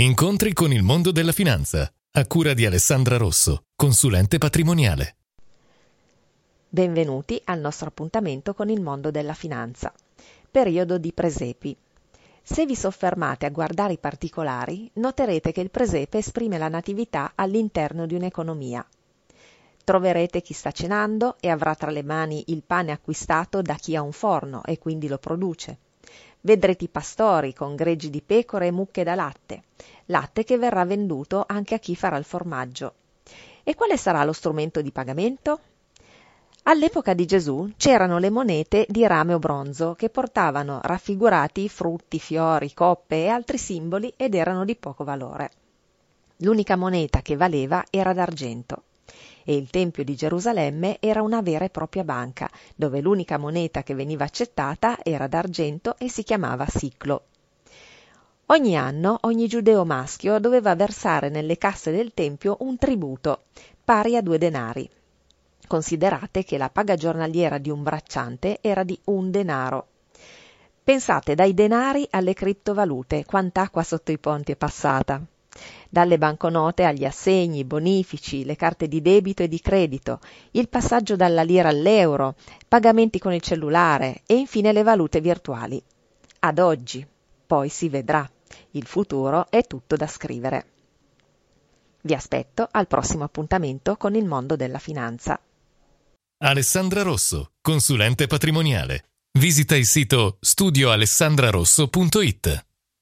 Incontri con il mondo della finanza, a cura di Alessandra Rosso, consulente patrimoniale. Benvenuti al nostro appuntamento con il mondo della finanza. Periodo di presepi. Se vi soffermate a guardare i particolari, noterete che il presepe esprime la natività all'interno di un'economia. Troverete chi sta cenando e avrà tra le mani il pane acquistato da chi ha un forno e quindi lo produce Vedrete i pastori con greggi di pecore e mucche da latte, latte che verrà venduto anche a chi farà il formaggio. E quale sarà lo strumento di pagamento? All'epoca di Gesù c'erano le monete di rame o bronzo che portavano raffigurati frutti, fiori, coppe e altri simboli ed erano di poco valore. L'unica moneta che valeva era d'argento e il Tempio di Gerusalemme era una vera e propria banca, dove l'unica moneta che veniva accettata era d'argento e si chiamava siclo. Ogni anno ogni giudeo maschio doveva versare nelle casse del Tempio un tributo, pari a due denari. Considerate che la paga giornaliera di un bracciante era di un denaro. Pensate dai denari alle criptovalute, quant'acqua sotto i ponti è passata dalle banconote agli assegni, bonifici, le carte di debito e di credito, il passaggio dalla lira all'euro, pagamenti con il cellulare e infine le valute virtuali. Ad oggi, poi si vedrà. Il futuro è tutto da scrivere. Vi aspetto al prossimo appuntamento con il mondo della finanza. Alessandra Rosso, consulente patrimoniale. Visita il sito studioalessandrarosso.it.